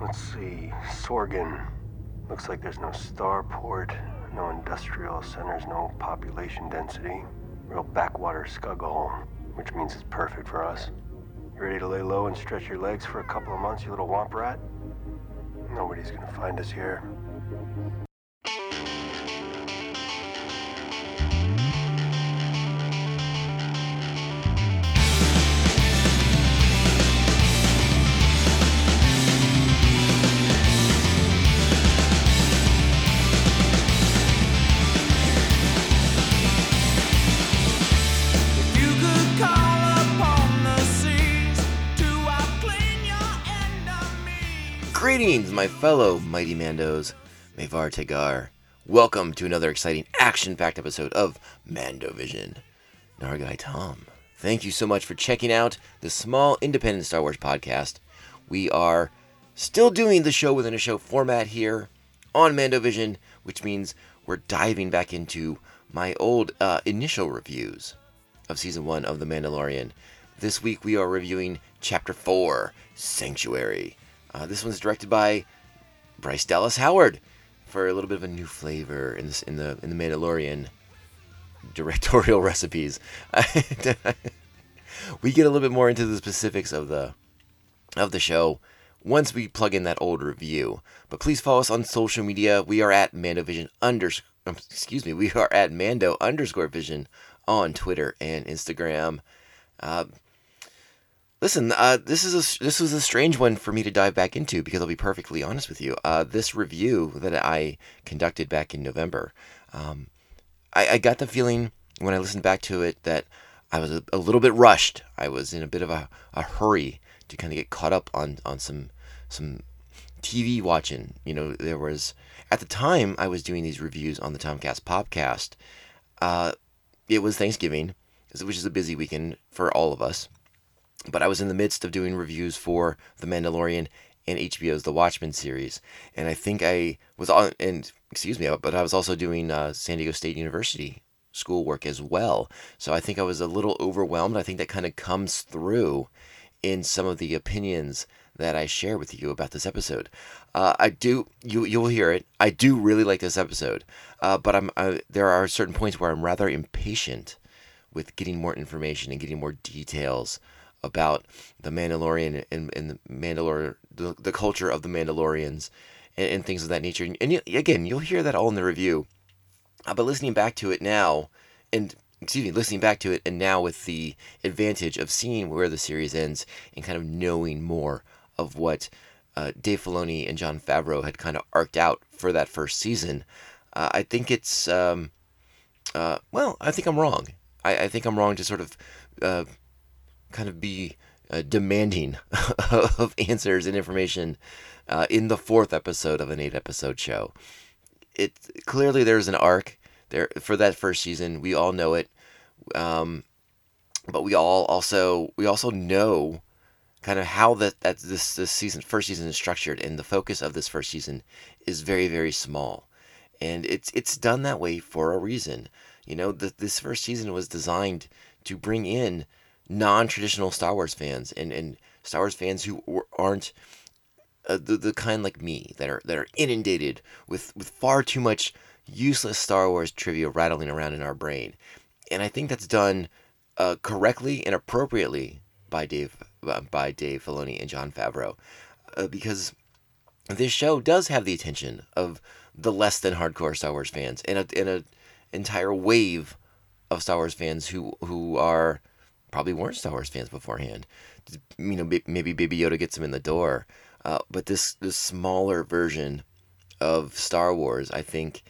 Let's see. Sorgan. Looks like there's no starport, no industrial centers, no population density. Real backwater scug hole, which means it's perfect for us. You ready to lay low and stretch your legs for a couple of months, you little womp rat? Nobody's gonna find us here. Greetings, my fellow Mighty Mandos. Mevar Tegar. Welcome to another exciting action packed episode of Mandovision. Nargai Tom, thank you so much for checking out the small independent Star Wars podcast. We are still doing the show within a show format here on Mandovision, which means we're diving back into my old uh, initial reviews of season one of The Mandalorian. This week we are reviewing chapter four, Sanctuary. Uh, this one's directed by Bryce Dallas Howard for a little bit of a new flavor in this in the in the Mandalorian directorial recipes. we get a little bit more into the specifics of the of the show once we plug in that old review. But please follow us on social media. We are at Mandovision underscore. Excuse me. We are at Mando underscore Vision on Twitter and Instagram. Uh, listen, uh, this is a this was a strange one for me to dive back into because I'll be perfectly honest with you. Uh, this review that I conducted back in November, um, I, I got the feeling when I listened back to it that I was a, a little bit rushed. I was in a bit of a, a hurry to kind of get caught up on on some some TV watching. You know, there was at the time I was doing these reviews on the Tomcast Popcast. Uh, it was Thanksgiving, which is a busy weekend for all of us. But I was in the midst of doing reviews for The Mandalorian and HBO's The Watchmen series, and I think I was on. And excuse me, but I was also doing uh, San Diego State University schoolwork as well. So I think I was a little overwhelmed. I think that kind of comes through in some of the opinions that I share with you about this episode. Uh, I do you you'll hear it. I do really like this episode, uh, but I'm I, there are certain points where I'm rather impatient with getting more information and getting more details about the Mandalorian and, and the Mandalore the, the culture of the Mandalorians and, and things of that nature. And, and you, again, you'll hear that all in the review. Uh, but listening back to it now, and excuse me, listening back to it, and now with the advantage of seeing where the series ends and kind of knowing more of what uh, Dave Filoni and Jon Favreau had kind of arced out for that first season, uh, I think it's um, uh, well, I think I'm wrong. I, I think I'm wrong to sort of uh, kind of be uh, demanding of answers and information uh, in the fourth episode of an eight episode show. It clearly there's an arc there for that first season. We all know it, um, but we all also we also know kind of how that that this this season first season is structured, and the focus of this first season is very very small, and it's it's done that way for a reason. You know, that this first season was designed to bring in non-traditional Star Wars fans and, and Star Wars fans who aren't uh, the, the kind like me that are that are inundated with with far too much useless Star Wars trivia rattling around in our brain, and I think that's done uh, correctly and appropriately by Dave uh, by Dave Filoni and Jon Favreau, uh, because this show does have the attention of the less than hardcore Star Wars fans and a and a entire wave of Star Wars fans who who are probably weren't Star Wars fans beforehand. You know, maybe Baby Yoda gets them in the door, uh, but this this smaller version of Star Wars, I think,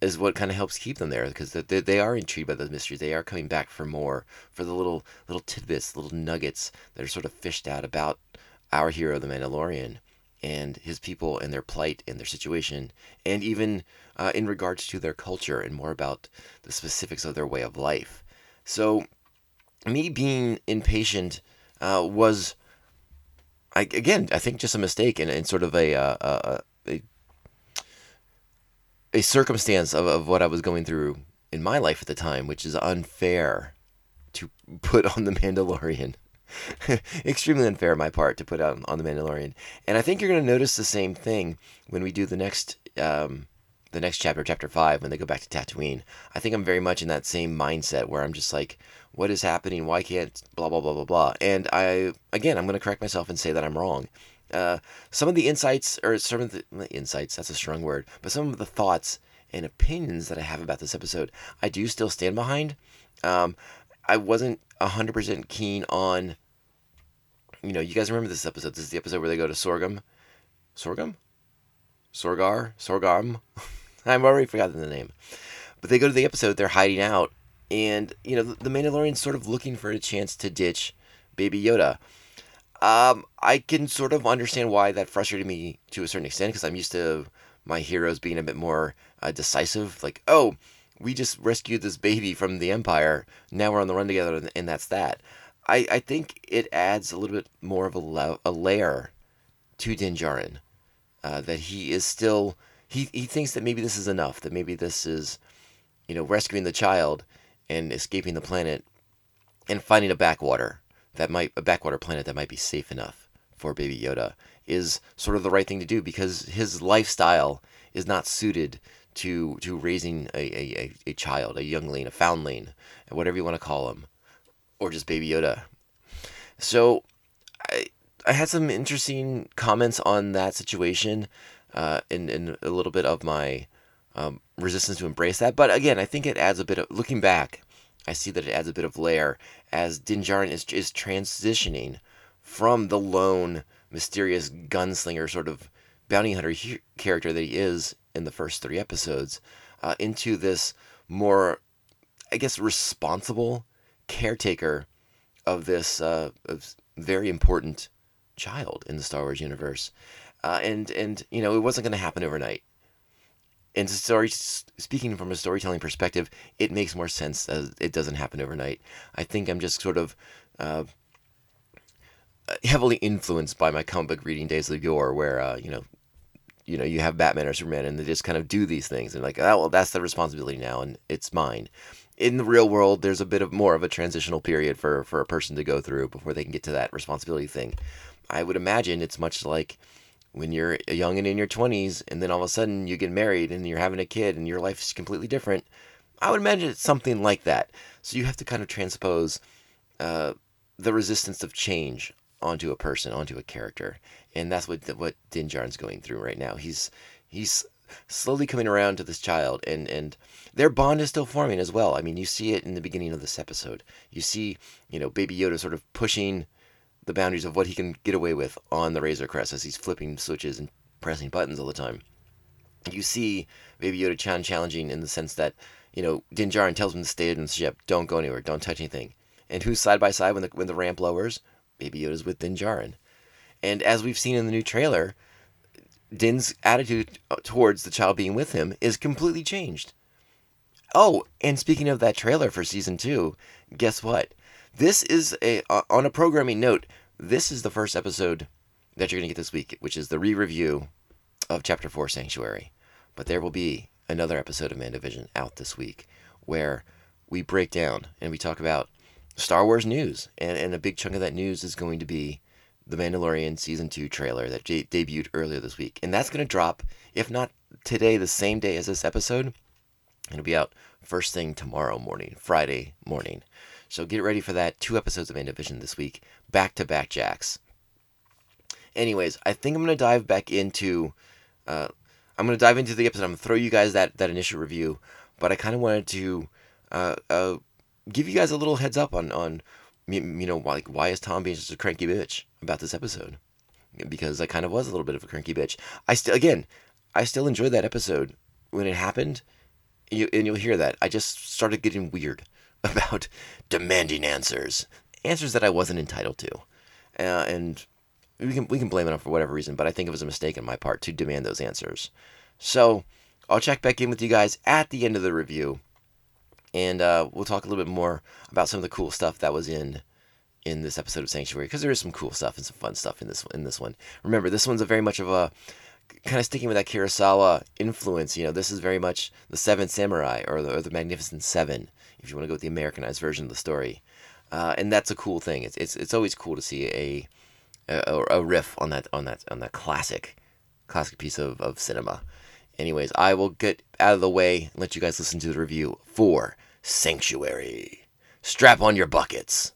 is what kind of helps keep them there because they, they are intrigued by those mysteries. They are coming back for more, for the little little tidbits, little nuggets that are sort of fished out about our hero, the Mandalorian, and his people and their plight and their situation, and even uh, in regards to their culture and more about the specifics of their way of life. So, me being impatient uh, was, I, again, I think just a mistake and, and sort of a, uh, a, a a circumstance of, of what I was going through in my life at the time, which is unfair to put on the Mandalorian. extremely unfair on my part to put out on the Mandalorian. And I think you're going to notice the same thing when we do the next um, the next chapter, chapter five, when they go back to Tatooine. I think I'm very much in that same mindset where I'm just like, what is happening? Why can't blah blah blah blah blah? And I again, I'm going to correct myself and say that I'm wrong. Uh, some of the insights, or some of the insights, that's a strong word, but some of the thoughts and opinions that I have about this episode, I do still stand behind. Um, I wasn't 100% keen on, you know, you guys remember this episode. This is the episode where they go to Sorghum. Sorghum? Sorgar? Sorghum? I've already forgotten the name. But they go to the episode, they're hiding out, and, you know, the Mandalorian's sort of looking for a chance to ditch Baby Yoda. Um, I can sort of understand why that frustrated me to a certain extent because I'm used to my heroes being a bit more uh, decisive. Like, oh, we just rescued this baby from the Empire. Now we're on the run together, and that's that. I, I think it adds a little bit more of a, la- a layer to Din Djarin. Uh, that he is still he, he thinks that maybe this is enough. That maybe this is, you know, rescuing the child and escaping the planet and finding a backwater that might a backwater planet that might be safe enough for Baby Yoda is sort of the right thing to do because his lifestyle is not suited to to raising a, a, a child, a youngling, a foundling, whatever you want to call him, or just Baby Yoda. So, I I had some interesting comments on that situation, uh, and a little bit of my um, resistance to embrace that. But again, I think it adds a bit of looking back. I see that it adds a bit of layer as Din Djarin is is transitioning from the lone, mysterious gunslinger sort of bounty hunter he- character that he is in the first three episodes uh, into this more, I guess, responsible caretaker of this uh, of very important child in the Star Wars universe. Uh, and and you know it wasn't going to happen overnight. And story speaking from a storytelling perspective, it makes more sense as it doesn't happen overnight. I think I'm just sort of uh, heavily influenced by my comic book reading days of yore, where uh, you know you know, you have Batman or Superman and they just kind of do these things and like, oh, well, that's the responsibility now and it's mine. In the real world, there's a bit of more of a transitional period for, for a person to go through before they can get to that responsibility thing. I would imagine it's much like when you're young and in your 20s and then all of a sudden you get married and you're having a kid and your life is completely different. I would imagine it's something like that. So you have to kind of transpose uh, the resistance of change onto a person, onto a character, and that's what what Din going through right now. He's he's slowly coming around to this child, and and their bond is still forming as well. I mean, you see it in the beginning of this episode. You see, you know, Baby Yoda sort of pushing the boundaries of what he can get away with on the Razor Crest as he's flipping switches and pressing buttons all the time. You see Baby Yoda Chan challenging in the sense that, you know, Din Djarin tells him to stay in the ship, don't go anywhere, don't touch anything. And who's side by side when the when the ramp lowers? Baby Yoda's with Din Djarin. And as we've seen in the new trailer, Din's attitude towards the child being with him is completely changed. Oh, and speaking of that trailer for season two, guess what? This is a uh, on a programming note. This is the first episode that you're gonna get this week, which is the re-review of Chapter Four Sanctuary. But there will be another episode of Mandovision out this week where we break down and we talk about Star Wars news, and and a big chunk of that news is going to be the Mandalorian season two trailer that debuted earlier this week, and that's going to drop if not today, the same day as this episode. It'll be out first thing tomorrow morning, Friday morning. So get ready for that. Two episodes of Mandovision this week, back to back jacks. Anyways, I think I'm gonna dive back into. Uh, I'm gonna dive into the episode. I'm gonna throw you guys that that initial review, but I kind of wanted to uh, uh, give you guys a little heads up on on you know like why is Tom being such a cranky bitch about this episode? Because I kind of was a little bit of a cranky bitch. I still again, I still enjoyed that episode when it happened. You, and you'll hear that I just started getting weird about demanding answers, answers that I wasn't entitled to, uh, and we can we can blame it on for whatever reason. But I think it was a mistake on my part to demand those answers. So I'll check back in with you guys at the end of the review and uh, we'll talk a little bit more about some of the cool stuff that was in in this episode of Sanctuary because there is some cool stuff and some fun stuff in this in this one. Remember, this one's a very much of a kind of sticking with that Kurosawa influence. You know, this is very much the Seventh Samurai or the, or the Magnificent Seven, if you want to go with the Americanized version of the story. uh, and that's a cool thing. It's it's it's always cool to see a a, a riff on that on that on that classic classic piece of, of cinema. Anyways, I will get out of the way and let you guys listen to the review for Sanctuary. Strap on your buckets.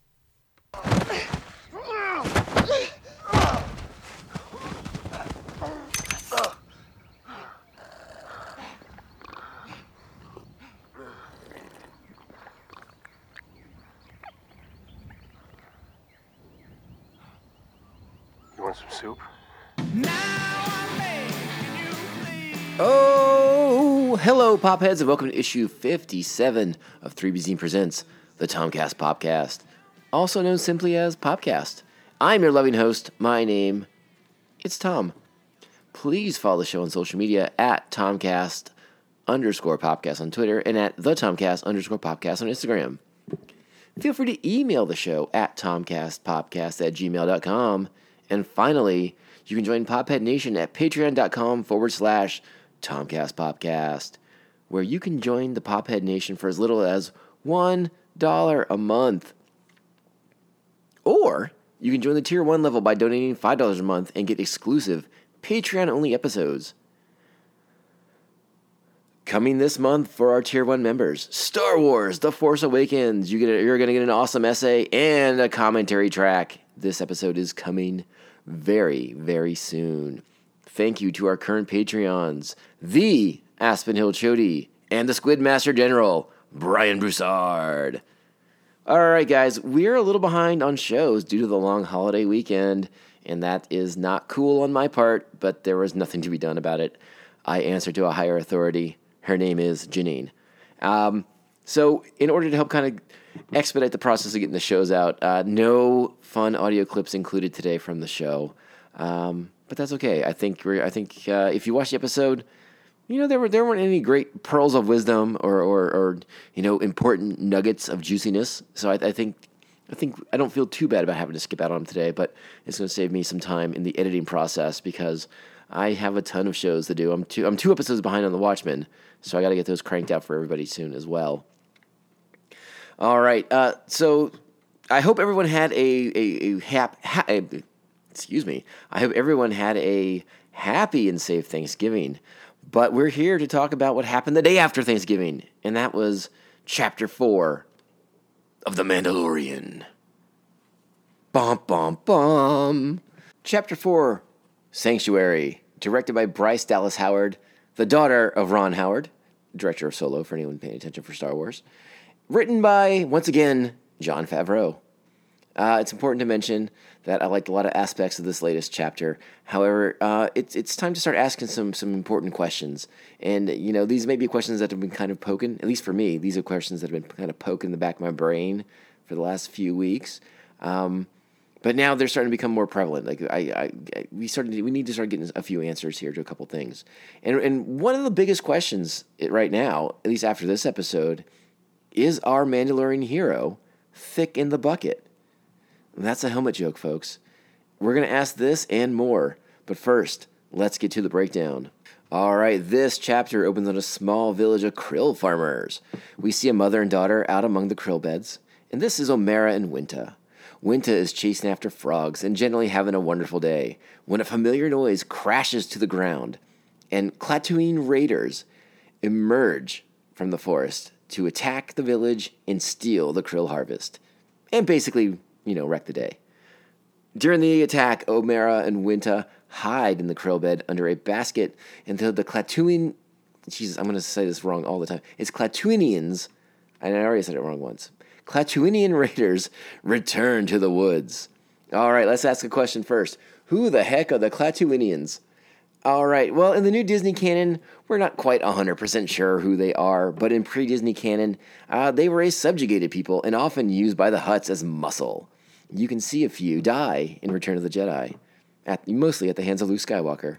Some soup? Oh, hello, Popheads, and welcome to issue 57 of 3BZ Presents, the Tomcast Popcast, also known simply as Popcast. I'm your loving host. My name, it's Tom. Please follow the show on social media at Tomcast underscore Popcast on Twitter and at the Tomcast underscore Popcast on Instagram. Feel free to email the show at tomcastpopcast at gmail.com. And finally, you can join Pophead Nation at patreon.com forward slash tomcastpopcast, where you can join the Pophead Nation for as little as $1 a month. Or you can join the tier 1 level by donating $5 a month and get exclusive Patreon only episodes. Coming this month for our tier one members, Star Wars: The Force Awakens. You get a, you're going to get an awesome essay and a commentary track. This episode is coming very very soon. Thank you to our current Patreons, the Aspen Hill Chody and the Squid Master General Brian Broussard. All right, guys, we're a little behind on shows due to the long holiday weekend, and that is not cool on my part, but there was nothing to be done about it. I answer to a higher authority. Her name is Janine. Um, so, in order to help kind of expedite the process of getting the shows out, uh, no fun audio clips included today from the show, um, but that's okay. I think I think uh, if you watch the episode, you know there were there weren't any great pearls of wisdom or or, or you know important nuggets of juiciness. So I, I think I think I don't feel too bad about having to skip out on them today, but it's going to save me some time in the editing process because I have a ton of shows to do. I'm two I'm two episodes behind on the Watchmen, so I got to get those cranked out for everybody soon as well. All right, uh, so I hope everyone had a a, a hap ha, a, excuse me. I hope everyone had a happy and safe Thanksgiving. But we're here to talk about what happened the day after Thanksgiving, and that was chapter four of The Mandalorian. Bum bum bum. Chapter four, Sanctuary, directed by Bryce Dallas Howard, the daughter of Ron Howard, director of Solo for anyone paying attention for Star Wars. Written by once again Jon Favreau. Uh, it's important to mention that I liked a lot of aspects of this latest chapter. However, uh, it's it's time to start asking some some important questions. And you know, these may be questions that have been kind of poking. At least for me, these are questions that have been kind of poking the back of my brain for the last few weeks. Um, but now they're starting to become more prevalent. Like I, I, I we started, we need to start getting a few answers here to a couple things. And and one of the biggest questions right now, at least after this episode, is our Mandalorian hero thick in the bucket? That's a helmet joke, folks. We're going to ask this and more. But first, let's get to the breakdown. All right, this chapter opens on a small village of krill farmers. We see a mother and daughter out among the krill beds, and this is Omera and Winta. Winta is chasing after frogs and generally having a wonderful day when a familiar noise crashes to the ground, and Klatooine raiders emerge from the forest to attack the village and steal the krill harvest, and basically, you know, wreck the day. During the attack, Omera and Winta hide in the krill bed under a basket until the Klatooine. Jesus, I'm going to say this wrong all the time. It's Klatooinians. And I already said it wrong once. Klatooinian raiders return to the woods. All right, let's ask a question first. Who the heck are the Klatooinians? All right, well, in the new Disney canon, we're not quite 100% sure who they are, but in pre Disney canon, uh, they were a subjugated people and often used by the Hutts as muscle. You can see a few die in Return of the Jedi, at, mostly at the hands of Luke Skywalker.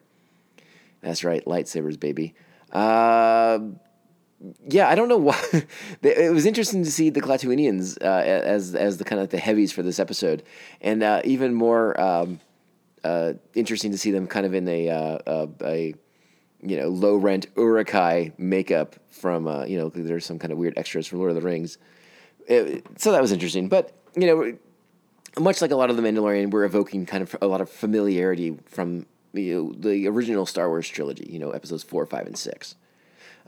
That's right, lightsabers, baby. Uh, yeah, I don't know why. it was interesting to see the Klatooinians uh, as as the kind of the heavies for this episode, and uh, even more um, uh, interesting to see them kind of in a uh, a, a you know low rent Uruk-hai makeup from uh, you know there's some kind of weird extras from Lord of the Rings. It- so that was interesting, but you know, much like a lot of the Mandalorian, we're evoking kind of a lot of familiarity from you know, the original Star Wars trilogy. You know, episodes four, five, and six.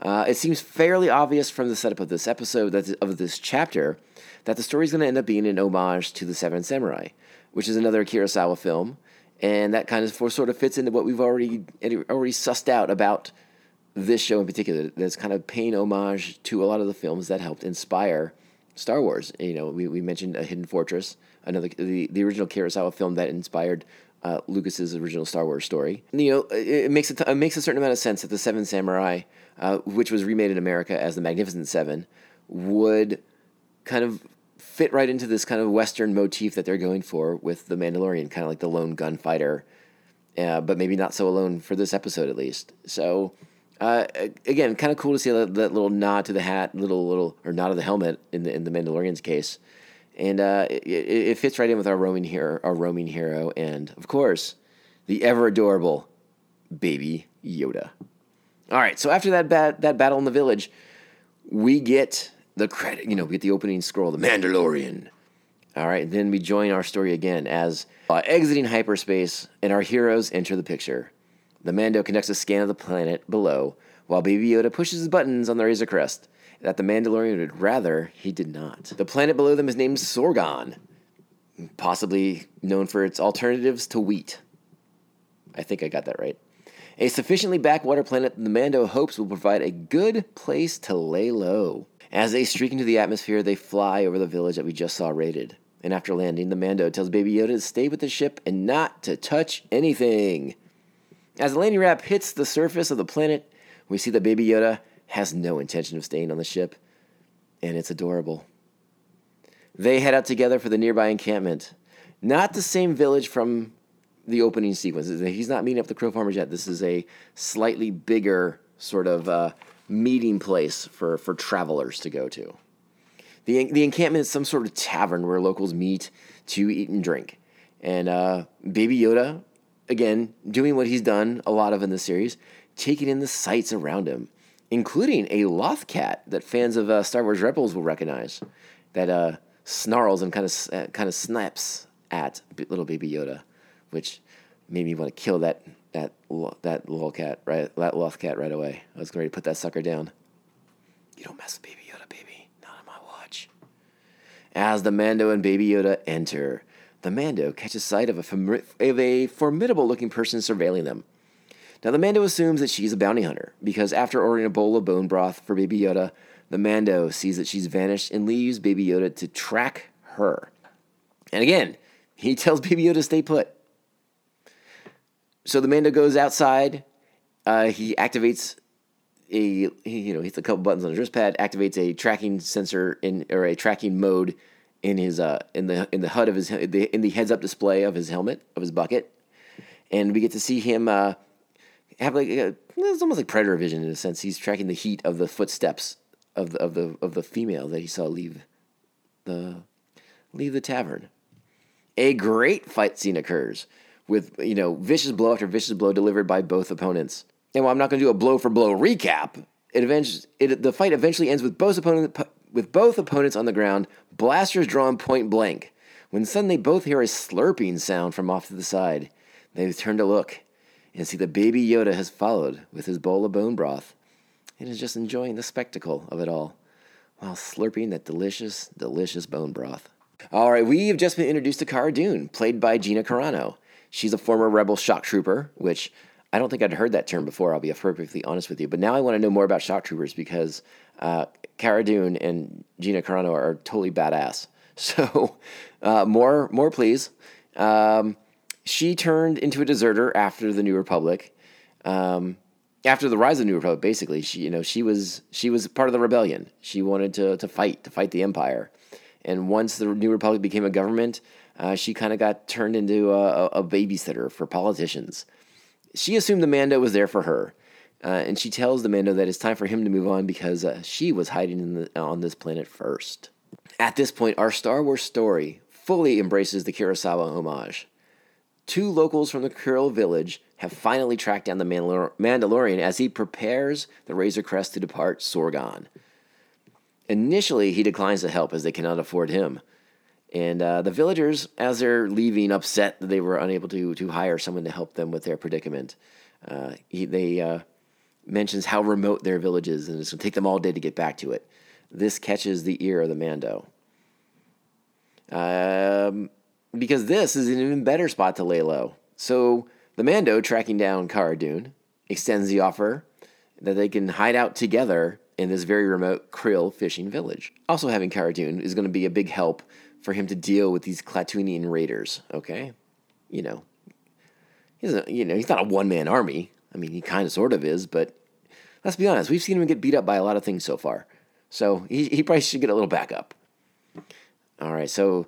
Uh, it seems fairly obvious from the setup of this episode that of this chapter that the story is going to end up being an homage to the Seven Samurai, which is another Kurosawa film, and that kind of sort of fits into what we've already already sussed out about this show in particular. That's kind of paying homage to a lot of the films that helped inspire Star Wars. You know, we, we mentioned A Hidden Fortress, another the, the original Kurosawa film that inspired uh, Lucas's original Star Wars story. You know, it, makes it makes a certain amount of sense that the Seven Samurai, uh, which was remade in America as the Magnificent Seven, would kind of fit right into this kind of Western motif that they're going for with the Mandalorian, kind of like the lone gunfighter, uh, but maybe not so alone for this episode at least. So. Uh, again, kind of cool to see that, that, little nod to the hat, little little or nod of the helmet in the in the Mandalorian's case, and uh, it, it, fits right in with our roaming hero, our roaming hero, and of course, the ever adorable Baby Yoda. All right, so after that bat, that battle in the village, we get the credit. You know, we get the opening scroll, the Mandalorian. All right, and then we join our story again as uh, exiting hyperspace, and our heroes enter the picture. The Mando conducts a scan of the planet below, while Baby Yoda pushes his buttons on the Razor Crest that the Mandalorian would rather he did not. The planet below them is named Sorgan, possibly known for its alternatives to wheat. I think I got that right. A sufficiently backwater planet the Mando hopes will provide a good place to lay low. As they streak into the atmosphere, they fly over the village that we just saw raided. And after landing, the Mando tells Baby Yoda to stay with the ship and not to touch anything. As the landing ramp hits the surface of the planet, we see that Baby Yoda has no intention of staying on the ship, and it's adorable. They head out together for the nearby encampment. Not the same village from the opening sequence. He's not meeting up the crow farmers yet. This is a slightly bigger sort of uh, meeting place for, for travelers to go to. The, the encampment is some sort of tavern where locals meet to eat and drink. And uh, Baby Yoda, again, doing what he's done a lot of in the series, taking in the sights around him including a Lothcat that fans of uh, Star Wars Rebels will recognize, that uh, snarls and kind of uh, kind of snaps at little baby Yoda, which made me want to kill that that that little cat right that Lothcat right away. I was going to put that sucker down. You don't mess with Baby Yoda, baby. Not on my watch. As the Mando and Baby Yoda enter, the Mando catches sight of a, fam- of a formidable looking person surveilling them. Now, the Mando assumes that she's a bounty hunter because after ordering a bowl of bone broth for Baby Yoda, the Mando sees that she's vanished and leaves Baby Yoda to track her. And again, he tells Baby Yoda to stay put. So the Mando goes outside. Uh, he activates a he, you know hits a couple buttons on his wrist pad, activates a tracking sensor in or a tracking mode in his uh in the in the HUD of his in the heads up display of his helmet of his bucket, and we get to see him. Uh, have like a, it's almost like predator vision in a sense. He's tracking the heat of the footsteps of the of the of the female that he saw leave the leave the tavern. A great fight scene occurs with you know vicious blow after vicious blow delivered by both opponents. And while I'm not going to do a blow for blow recap, it eventually it, the fight eventually ends with both opponent with both opponents on the ground, blasters drawn point blank. When suddenly both hear a slurping sound from off to the side, they turn to look and see that baby Yoda has followed with his bowl of bone broth and is just enjoying the spectacle of it all while slurping that delicious, delicious bone broth. All right, we have just been introduced to Cara Dune, played by Gina Carano. She's a former Rebel shock trooper, which I don't think I'd heard that term before, I'll be perfectly honest with you. But now I want to know more about shock troopers because uh, Cara Dune and Gina Carano are totally badass. So, uh, more, more, please. Um, she turned into a deserter after the New Republic. Um, after the rise of the New Republic, basically, she you know she was she was part of the rebellion. She wanted to to fight to fight the Empire, and once the New Republic became a government, uh, she kind of got turned into a, a, babysitter for politicians. She assumed the Mando was there for her, uh, and she tells the Mando that it's time for him to move on because uh, she was hiding the, on this planet first. At this point, our Star Wars story fully embraces the Kurosawa homage. Two locals from the Krill village have finally tracked down the Mandalor- Mandalorian as he prepares the Razor Crest to depart Sorgan. Initially, he declines to help as they cannot afford him. And uh, the villagers, as they're leaving, upset that they were unable to to hire someone to help them with their predicament, uh, he, they uh, mentions how remote their village is, and it's going to take them all day to get back to it. This catches the ear of the Mando. Um, because this is an even better spot to lay low. So the Mando, tracking down Cara Dune, extends the offer that they can hide out together in this very remote Krill fishing village. Also, having Cara Dune is going to be a big help for him to deal with these Klatooinian raiders. Okay, you know, he's a, you know he's not a one man army. I mean, he kind of sort of is, but let's be honest, we've seen him get beat up by a lot of things so far. So he, he probably should get a little backup. All right, so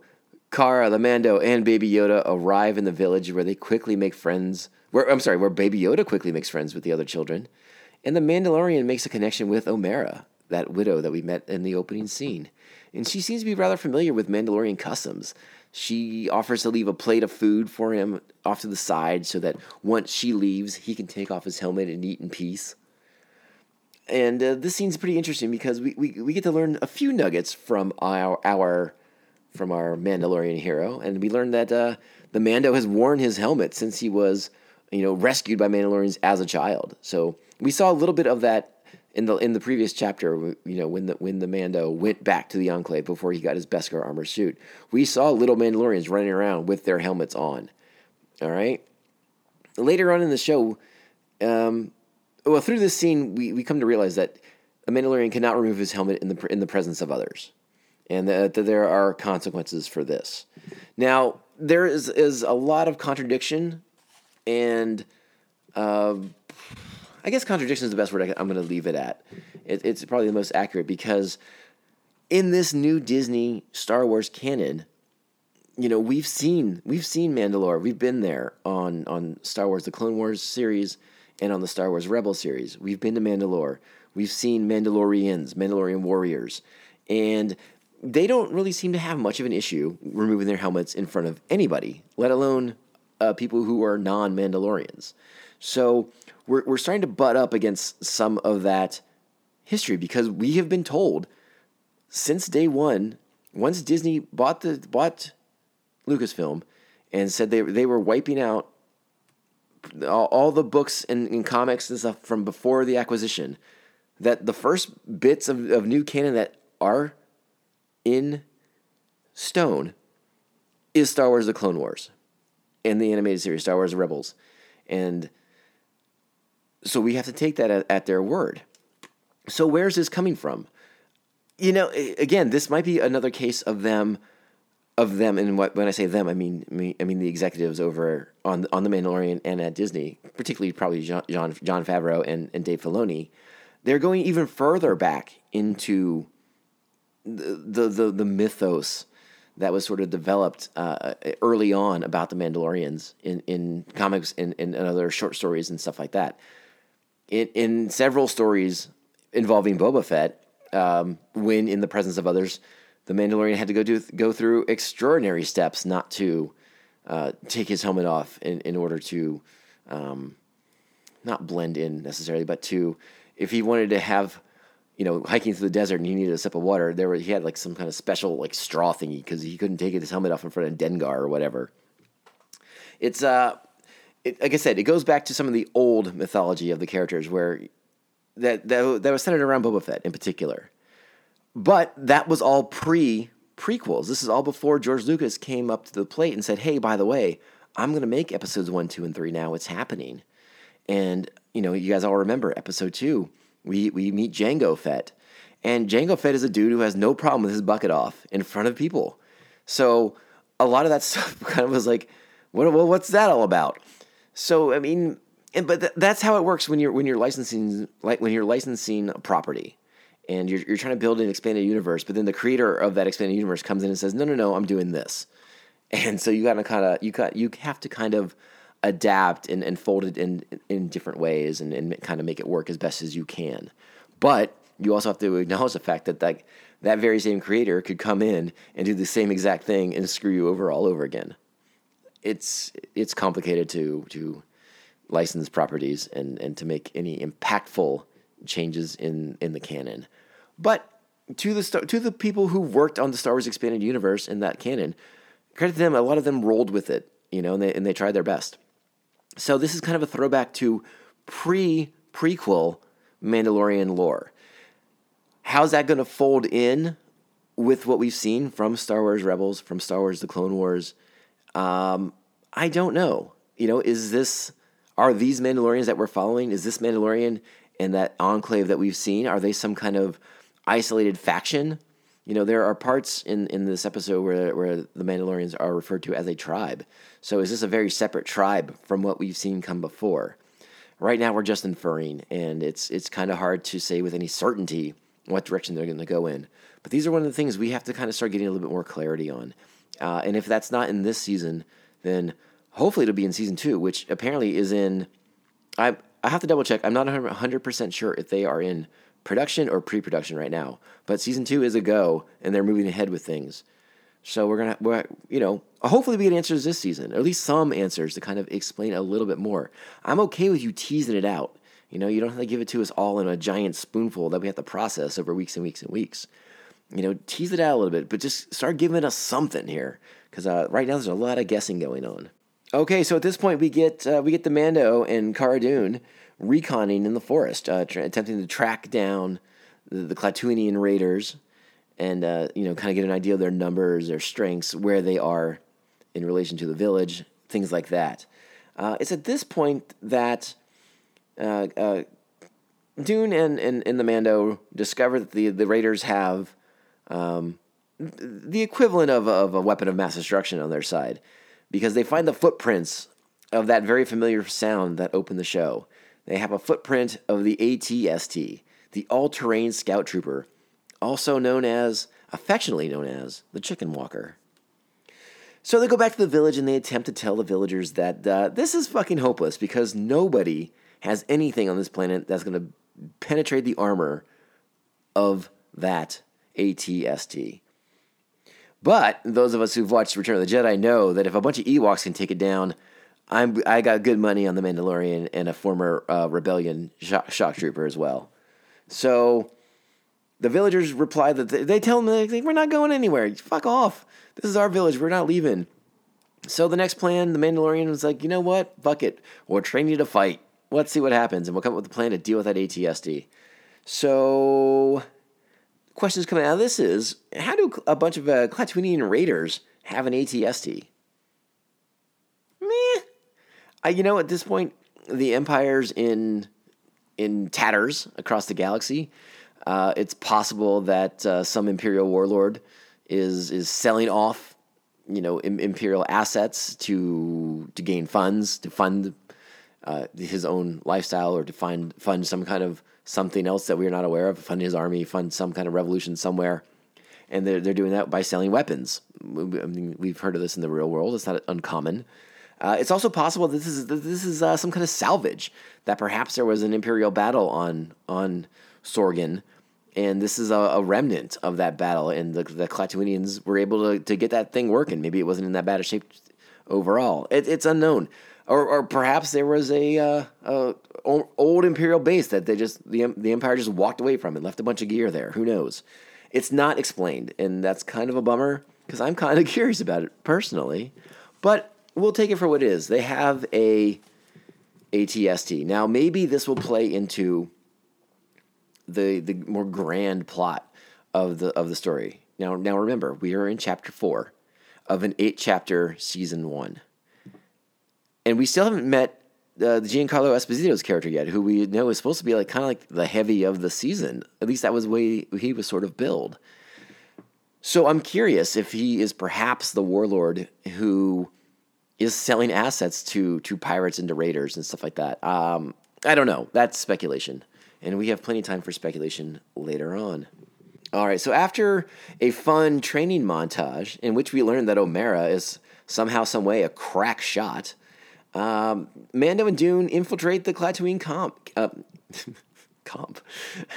Cara, the Mando, and Baby Yoda arrive in the village where they quickly make friends. Where I'm sorry, where Baby Yoda quickly makes friends with the other children, and the Mandalorian makes a connection with Omera, that widow that we met in the opening scene, and she seems to be rather familiar with Mandalorian customs. She offers to leave a plate of food for him off to the side so that once she leaves, he can take off his helmet and eat in peace. And uh, this scene's pretty interesting because we, we, we get to learn a few nuggets from our our from our Mandalorian hero, and we learn that uh, the Mando has worn his helmet since he was, you know, rescued by Mandalorians as a child. So we saw a little bit of that in the in the previous chapter. You know, when the when the Mando went back to the Enclave before he got his Beskar armor suit, we saw little Mandalorians running around with their helmets on. All right. Later on in the show, um, well, through this scene, we, we come to realize that a Mandalorian cannot remove his helmet in the in the presence of others, and that, that there are consequences for this. Now, there is is a lot of contradiction, and uh, I guess contradiction is the best word I, am going to leave it at. It, it's probably the most accurate because in this new Disney Star Wars canon, you know we've seen we've seen Mandalore. We've been there on on Star Wars: The Clone Wars series and on the Star Wars Rebel series. We've been to Mandalore. We've seen Mandalorians, Mandalorian warriors, and they don't really seem to have much of an issue removing their helmets in front of anybody, let alone uh, people who are non Mandalorians. So we're, we're starting to butt up against some of that history because we have been told since day one, once Disney bought the bought Lucasfilm and said they they were wiping out all, all the books and, and, comics and stuff from before the acquisition, that the first bits of, of new canon that are in stone is Star Wars The Clone Wars and the animated series, Star Wars Rebels. And so we have to take that at, at their word. So where's this coming from? You know, again, this might be another case of them of them, and what, when I say them, I mean, I mean the executives over on on the Mandalorian and at Disney, particularly probably Jon Jon, Favreau and, and Dave Filoni, they're going even further back into the the the, the mythos that was sort of developed uh, early on about the Mandalorians in, in comics and, and other short stories and stuff like that. In, in several stories involving Boba Fett, um, when in the presence of others, the Mandalorian had to go do go through extraordinary steps not to uh, take his helmet off in, in order to um, not blend in necessarily, but to if he wanted to have you know hiking through the desert and he needed a sip of water, there were, he had like some kind of special like straw thingy because he couldn't take his helmet off in front of Dengar or whatever. It's uh, it, like I said, it goes back to some of the old mythology of the characters where that that, that was centered around Boba Fett in particular but that was all pre prequels. This is all before George Lucas came up to the plate and said, "Hey, by the way, I'm going to make episodes 1, 2 and 3 now. It's happening." And, you know, you guys all remember episode 2. We we meet Jango Fett. And Jango Fett is a dude who has no problem with his bucket off in front of people. So, a lot of that stuff kind of was like, what well, what's that all about? So, I mean, and, but th- that's how it works when you're when you're licensing like when you're licensing a property and you're, you're trying to build an expanded universe, but then the creator of that expanded universe comes in and says, no, no, no, I'm doing this. And so you got to kind of, you got, you have to kind of adapt and, and fold it in, in different ways and, and kind of make it work as best as you can. But you also have to acknowledge the fact that that, that very same creator could come in and do the same exact thing and screw you over all over again. It's, it's complicated to, to license properties and, and to make any impactful changes in in the canon. But to the to the people who worked on the Star Wars expanded universe in that canon, credit to them. A lot of them rolled with it, you know, and they and they tried their best. So this is kind of a throwback to pre prequel Mandalorian lore. How's that going to fold in with what we've seen from Star Wars Rebels, from Star Wars The Clone Wars? Um, I don't know. You know, is this are these Mandalorians that we're following? Is this Mandalorian and that enclave that we've seen? Are they some kind of isolated faction? You know, there are parts in, in this episode where, where the Mandalorians are referred to as a tribe. So is this a very separate tribe from what we've seen come before? Right now, we're just inferring, and it's it's kind of hard to say with any certainty what direction they're going to go in. But these are one of the things we have to kind of start getting a little bit more clarity on. Uh, and if that's not in this season, then hopefully it'll be in season two, which apparently is in. I I have to double check. I'm not 100 percent sure if they are in production or pre-production right now. But season two is a go, and they're moving ahead with things. So we're gonna, you know, hopefully we get answers this season, or at least some answers to kind of explain a little bit more. I'm okay with you teasing it out. You know, you don't have to give it to us all in a giant spoonful that we have to process over weeks and weeks and weeks. You know, tease it out a little bit, but just start giving us something here, because uh, right now there's a lot of guessing going on. Okay, so at this point we get uh, we get the Mando and Cara Dune reconning in the forest, uh, tra- attempting to track down the, the Klatooinian raiders, and uh, you know, kind of get an idea of their numbers, their strengths, where they are in relation to the village, things like that. Uh, it's at this point that uh, Dune and, and, and the Mando discover that the, the raiders have um, the equivalent of, of a weapon of mass destruction on their side because they find the footprints of that very familiar sound that opened the show. They have a footprint of the ATST, the All Terrain Scout Trooper, also known as, affectionately known as, the Chicken Walker. So they go back to the village and they attempt to tell the villagers that uh, this is fucking hopeless because nobody has anything on this planet that's going to penetrate the armor of that ATST. But those of us who've watched Return of the Jedi know that if a bunch of Ewoks can take it down, I'm I got good money on the Mandalorian and a former uh, rebellion shock, shock trooper as well. So the villagers reply that they, they tell them like, we're not going anywhere. Fuck off. This is our village. We're not leaving. So the next plan, the Mandalorian was like, you know what? Fuck it. We'll train you to fight. Let's see what happens, and we'll come up with a plan to deal with that ATST. So questions coming out of this is how do a bunch of uh, Klatooinian raiders have an ATST? Meh. I, you know, at this point, the empire's in in tatters across the galaxy. Uh, it's possible that uh, some imperial warlord is is selling off, you know, Im- imperial assets to to gain funds to fund uh, his own lifestyle or to find fund some kind of something else that we're not aware of, fund his army, fund some kind of revolution somewhere. And they're, they're doing that by selling weapons. I mean, we've heard of this in the real world. It's not uncommon. Uh, it's also possible that this is that this is uh, some kind of salvage. That perhaps there was an imperial battle on on Sorgan, and this is a, a remnant of that battle. And the the Klatooinians were able to, to get that thing working. Maybe it wasn't in that bad a shape overall. It, it's unknown or, or perhaps there was a, uh, a old imperial base that they just the the empire just walked away from and left a bunch of gear there. Who knows? It's not explained, and that's kind of a bummer because I'm kind of curious about it personally. But we'll take it for what it is. They have a ATST now. Maybe this will play into the the more grand plot of the of the story. Now, now remember, we are in chapter four of an eight chapter season one and we still haven't met uh, the Giancarlo Esposito's character yet, who we know is supposed to be like kind of like the heavy of the season. At least that was the way he was sort of billed. So I'm curious if he is perhaps the warlord who is selling assets to to pirates and to raiders and stuff like that. Um, I don't know. That's speculation, and we have plenty of time for speculation later on. All right. So after a fun training montage in which we learn that Omera is somehow, some way, a crack shot. Um, Mando and Dune infiltrate the Klatooine comp. Uh, comp.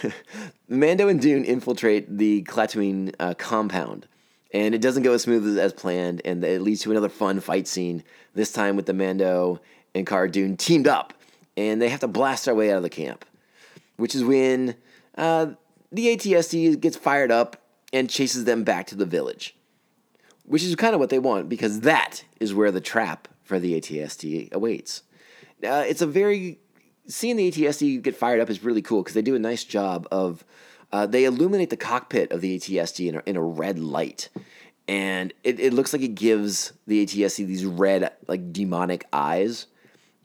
Mando and Dune infiltrate the Klatooine uh, compound, and it doesn't go as smooth as, planned, and it leads to another fun fight scene. This time with the Mando and Cara Dune teamed up, and they have to blast their way out of the camp, which is when uh, the ATST gets fired up and chases them back to the village, which is kind of what they want because that is where the trap for the ATST awaits. Uh, it's a very seeing the ATST get fired up is really cool because they do a nice job of uh, they illuminate the cockpit of the ATST in a, in a red light, and it, it looks like it gives the ATST these red like demonic eyes.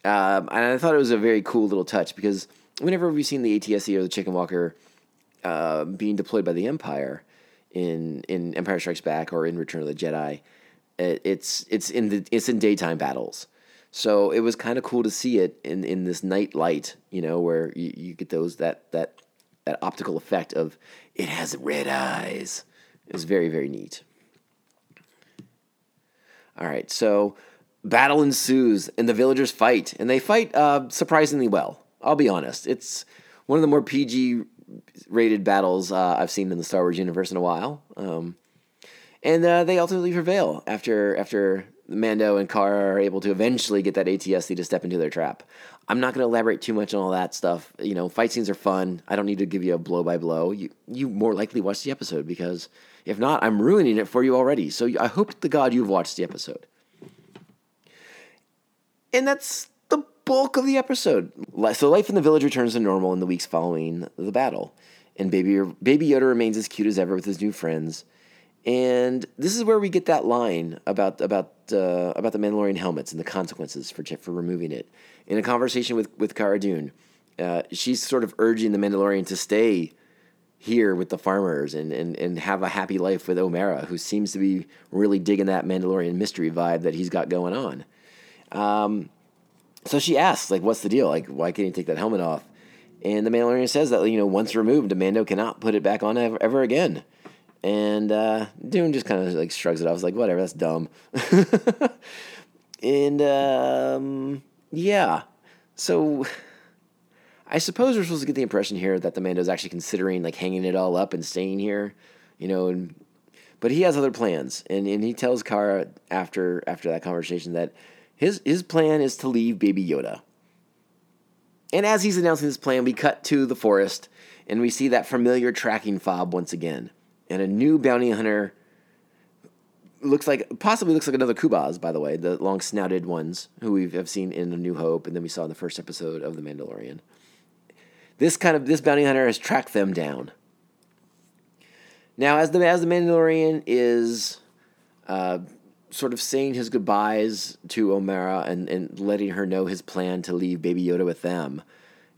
Um, and I thought it was a very cool little touch because whenever we've seen the ATST or the Chicken Walker uh, being deployed by the Empire in in Empire Strikes Back or in Return of the Jedi, it, it's it's in the it's in daytime battles. So it was kind of cool to see it in, in this night light, you know, where you, you get those that that that optical effect of it has red eyes. It was very very neat. All right, so battle ensues and the villagers fight, and they fight uh, surprisingly well. I'll be honest, it's one of the more PG rated battles uh, I've seen in the Star Wars universe in a while. Um, and uh, they ultimately prevail after after Mando and Cara are able to eventually get that ATST to step into their trap. I'm not going to elaborate too much on all that stuff. You know, fight scenes are fun. I don't need to give you a blow by blow. You you more likely watch the episode because if not, I'm ruining it for you already. So I hope to God you've watched the episode. And that's the bulk of the episode. So life in the village returns to normal in the weeks following the battle, and baby baby Yoda remains as cute as ever with his new friends. And this is where we get that line about about uh, about the Mandalorian helmets and the consequences for for removing it. In a conversation with with Cara Dune, uh, she's sort of urging the Mandalorian to stay here with the farmers and, and, and have a happy life with Omera, who seems to be really digging that Mandalorian mystery vibe that he's got going on. Um, so she asks, like, what's the deal? Like, why can't he take that helmet off? And the Mandalorian says that, you know, once removed, Mando cannot put it back on ever, ever again. And uh, Dune just kind of like shrugs it off. I was like, whatever, that's dumb. and um, yeah, so I suppose we're supposed to get the impression here that the Mando's actually considering like hanging it all up and staying here, you know. And but he has other plans, and, and he tells Cara after after that conversation that his his plan is to leave Baby Yoda. And as he's announcing his plan, we cut to the forest and we see that familiar tracking fob once again and a new bounty hunter looks like possibly looks like another Kubaz, by the way, the long snouted ones who we have seen in A New Hope, and then we saw in the first episode of The Mandalorian. This kind of this bounty hunter has tracked them down. Now, as the as the Mandalorian is uh, sort of saying his goodbyes to Omera and, and letting her know his plan to leave Baby Yoda with them,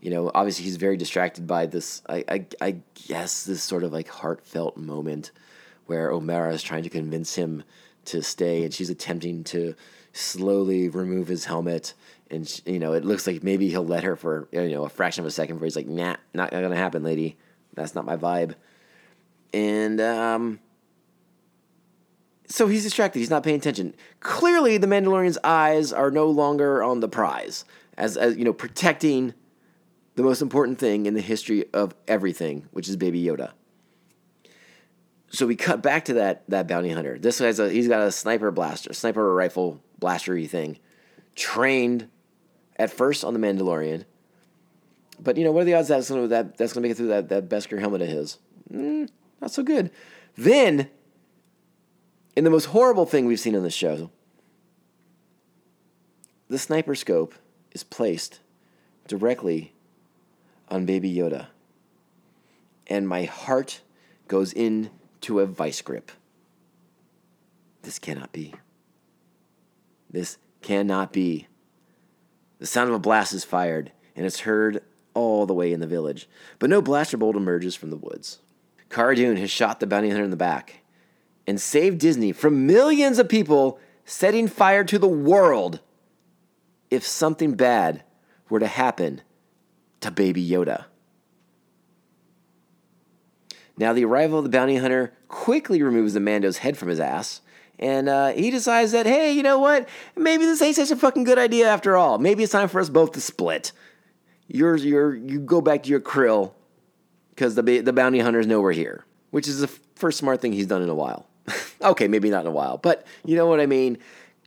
you know, obviously he's very distracted by this. I, I, I guess this sort of like heartfelt moment where Omera is trying to convince him to stay, and she's attempting to slowly remove his helmet. And she, you know, it looks like maybe he'll let her for you know a fraction of a second. Where he's like, "Nah, not gonna happen, lady. That's not my vibe." And um, so he's distracted. He's not paying attention. Clearly, the Mandalorian's eyes are no longer on the prize, as, as you know, protecting the most important thing in the history of everything, which is Baby Yoda. So we cut back to that that bounty hunter. This guy's a he's got a sniper blaster, sniper rifle blastery thing, trained at first on the Mandalorian. But you know what are the odds that's gonna that that's gonna make it through that that Beskar helmet of his? Mm, not so good. Then, in the most horrible thing we've seen on the show, the sniper scope is placed directly on Baby Yoda. And my heart goes into a vice grip. This cannot be. This cannot be. The sound of a blast is fired, and it's heard all the way in the village. But no blaster bolt emerges from the woods. Cara Dune has shot the bounty hunter in the back and saved Disney from millions of people setting fire to the world if something bad were to happen to Baby Yoda. Now, the arrival of the bounty hunter quickly removes the Mando's head from his ass, and uh, he decides that, hey, you know what? Maybe this ain't such a fucking good idea after all. Maybe it's time for us both to split. You're, you're, you go back to your krill because the, the bounty hunters know we're here, which is the first smart thing he's done in a while. okay, maybe not in a while, but you know what I mean?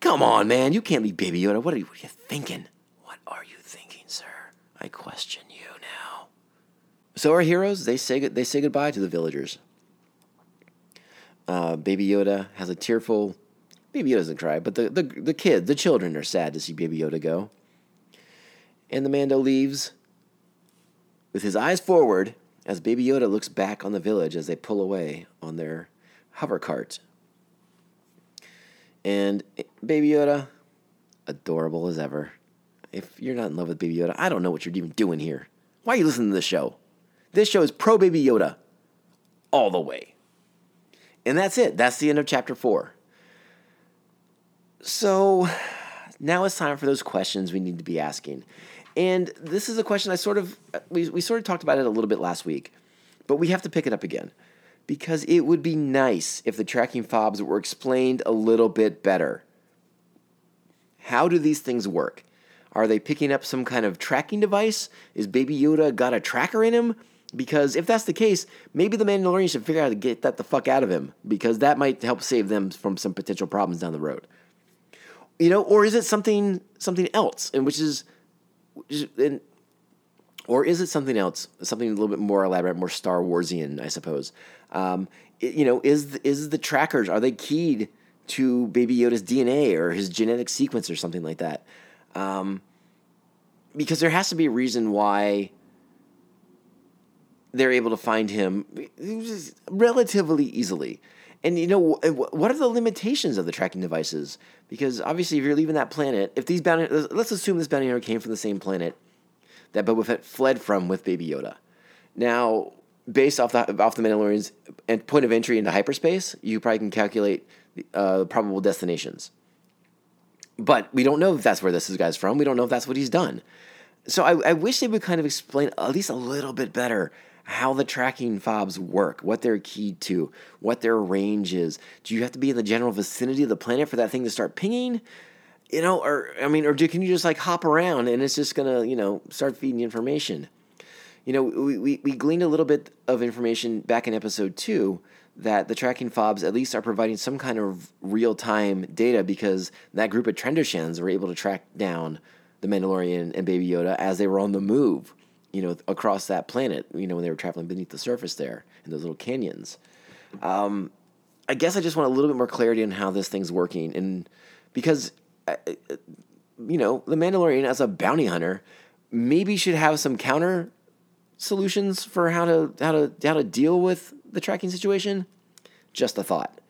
Come on, man. You can't leave Baby Yoda. What are you, what are you thinking? What are you thinking, sir? I question. So our heroes they say they say goodbye to the villagers. Uh, Baby Yoda has a tearful. Baby Yoda doesn't cry, but the the the kids, the children, are sad to see Baby Yoda go. And the Mando leaves with his eyes forward as Baby Yoda looks back on the village as they pull away on their hover cart. And Baby Yoda, adorable as ever. If you're not in love with Baby Yoda, I don't know what you're even doing here. Why are you listening to this show? This show is pro Baby Yoda all the way. And that's it. That's the end of chapter four. So now it's time for those questions we need to be asking. And this is a question I sort of, we, we sort of talked about it a little bit last week, but we have to pick it up again because it would be nice if the tracking fobs were explained a little bit better. How do these things work? Are they picking up some kind of tracking device? Is Baby Yoda got a tracker in him? Because if that's the case, maybe the Mandalorian should figure out how to get that the fuck out of him, because that might help save them from some potential problems down the road. You know, or is it something something else, and which is, and, or is it something else, something a little bit more elaborate, more Star Warsian, I suppose. Um, it- you know, is is the trackers are they keyed to Baby Yoda's DNA or his genetic sequence or something like that? Um, because there has to be a reason why they're able to find him relatively easily. And you know what are the limitations of the tracking devices? Because obviously, if you're leaving that planet, if these bounty, let's assume this bounty hunter came from the same planet that Boba Fett fled from with Baby Yoda. Now, based off the off the Mandalorian's and point of entry into hyperspace, you probably can calculate uh, probable destinations. But we don't know if that's where this guy's from. We don't know if that's what he's done. So I, I wish they would kind of explain at least a little bit better how the tracking fobs work, what they're keyed to, what their range is. Do you have to be in the general vicinity of the planet for that thing to start pinging? You know, or I mean, or do, can you just like hop around and it's just gonna, you know, start feeding information? You know, we, we, we gleaned a little bit of information back in episode two that the tracking fobs at least are providing some kind of real time data because that group of Trandoshans were able to track down the Mandalorian and Baby Yoda as they were on the move, you know, across that planet, you know, when they were traveling beneath the surface there in those little canyons. Um, I guess I just want a little bit more clarity on how this thing's working. And because, uh, uh, you know, the Mandalorian as a bounty hunter maybe should have some counter solutions for how to how to how to deal with the tracking situation. Just a thought.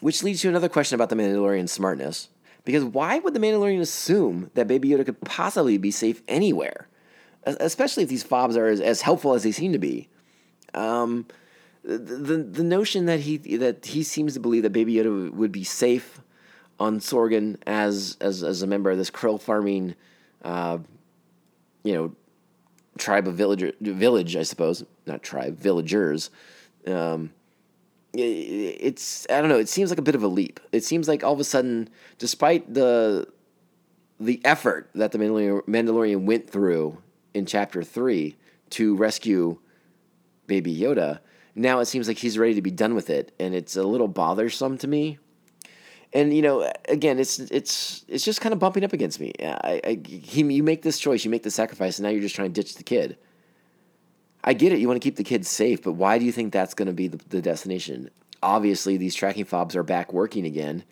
Which leads to another question about the Mandalorian's smartness. Because why would the Mandalorian assume that Baby Yoda could possibly be safe anywhere? Especially if these fobs are as, as helpful as they seem to be. Um, the, the the notion that he that he seems to believe that Baby Yoda would be safe on Sorgan as as as a member of this krill farming, uh, you know, tribe of villager village, I suppose, not tribe, villagers. Um, it's I don't know. It seems like a bit of a leap. It seems like all of a sudden, despite the the effort that the Mandalorian, went through in Chapter Three to rescue Baby Yoda, now it seems like he's ready to be done with it, and it's a little bothersome to me. And you know, again, it's it's it's just kind of bumping up against me. I, I he, you make this choice, you make the sacrifice, and now you're just trying to ditch the kid. I get it. You want to keep the kids safe, but why do you think that's going to be the, the destination? Obviously, these tracking fobs are back working again,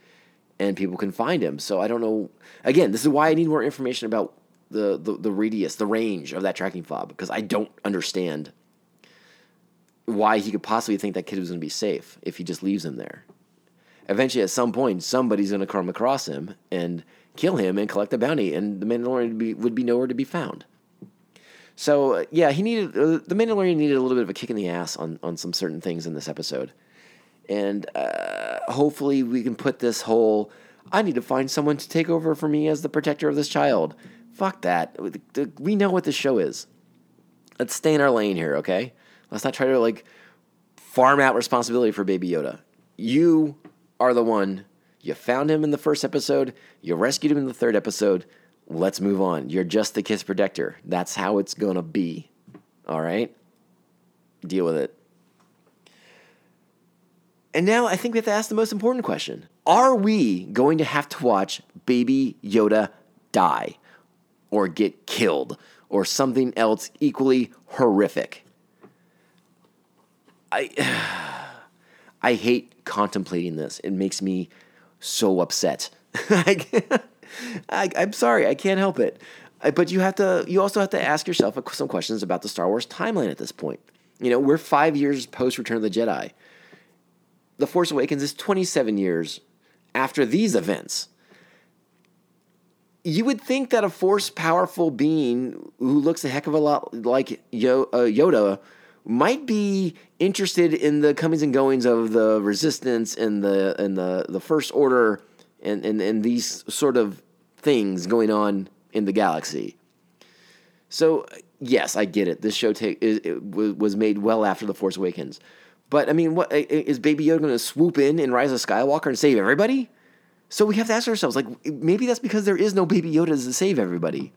and people can find him. So I don't know. Again, this is why I need more information about the the, the radius, the range of that tracking fob, because I don't understand why he could possibly think that kid was going to be safe if he just leaves him there. Eventually, at some point, somebody's going to come across him and kill him and collect the bounty, and the Mandalorian would be, would be nowhere to be found. So uh, yeah, he needed uh, the Mandalorian needed a little bit of a kick in the ass on on some certain things in this episode, and uh, hopefully we can put this whole I need to find someone to take over for me as the protector of this child. Fuck that. We know what this show is. Let's stay in our lane here, okay? Let's not try to like farm out responsibility for Baby Yoda. You are the one. You found him in the first episode. You rescued him in the third episode. Let's move on. You're just the kiss protector. That's how it's gonna be. All right? Deal with it. And now I think we have to ask the most important question Are we going to have to watch Baby Yoda die? or get killed or something else equally horrific. I I hate contemplating this. It makes me so upset. I, I'm sorry, I can't help it. I- But you have to. You also have to ask yourself some questions about the Star Wars timeline at this point. You know, we're five years post Return of the Jedi. The Force Awakens is 27 years after these events. You would think that a force powerful being who looks a heck of a lot like uh, Yoda might be interested in the comings and goings of the resistance and the and the, the first order and, and, and these sort of things going on in the galaxy. So yes, I get it. This show take was made well after the Force Awakens, but I mean, what is Baby Yoda going to swoop in and Rise of Skywalker and save everybody? So we have to ask ourselves, like, maybe that's because there is no Baby Yoda to save everybody,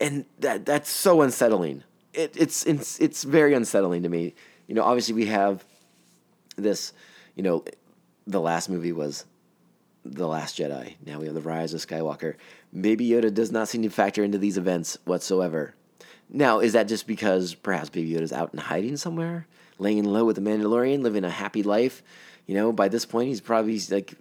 and that that's so unsettling. It, it's it's it's very unsettling to me. You know, obviously we have this. You know, the last movie was the Last Jedi. Now we have The Rise of Skywalker. Baby Yoda does not seem to factor into these events whatsoever. Now, is that just because perhaps Baby Yoda's out in hiding somewhere, laying low with the Mandalorian, living a happy life? You know, by this point, he's probably like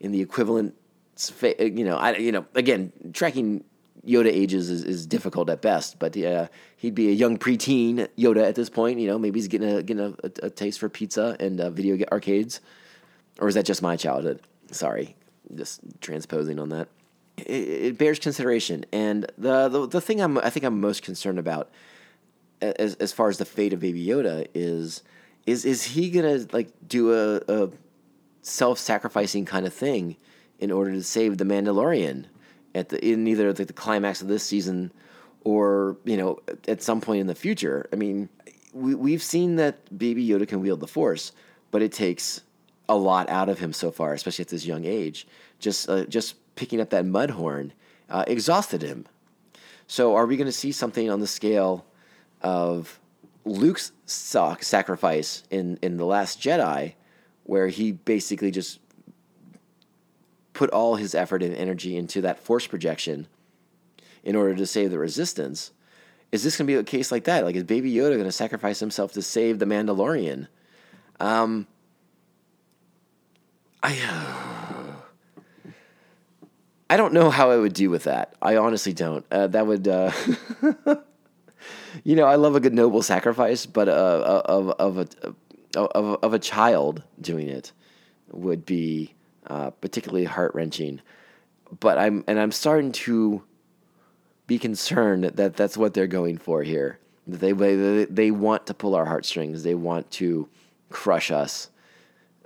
in the equivalent. sfa- You know, I you know again tracking Yoda ages is, is difficult at best, but uh, he'd be a young preteen Yoda at this point. You know, maybe he's getting a getting a, a, a taste for pizza and uh, video arcades or is that just my childhood? Sorry, just transposing on that. It, it bears consideration, and the, the the thing I'm I think I'm most concerned about, as as far as the fate of Baby Yoda is, is is he gonna like do a, a self sacrificing kind of thing in order to save the Mandalorian at the in either the, the climax of this season or you know at some point in the future. I mean, we we've seen that Baby Yoda can wield the Force, but it takes a lot out of him so far, especially at this young age. Just uh, just picking up that mud horn uh, exhausted him. So, are we going to see something on the scale of Luke's sac- sacrifice in in the Last Jedi, where he basically just put all his effort and energy into that force projection in order to save the Resistance? Is this going to be a case like that? Like, is Baby Yoda going to sacrifice himself to save the Mandalorian? Um, I I don't know how I would do with that. I honestly don't. Uh, that would, uh, you know, I love a good noble sacrifice, but uh, of of a of, of a child doing it would be uh, particularly heart wrenching. But I'm and I'm starting to be concerned that that's what they're going for here. That they they they want to pull our heartstrings. They want to crush us,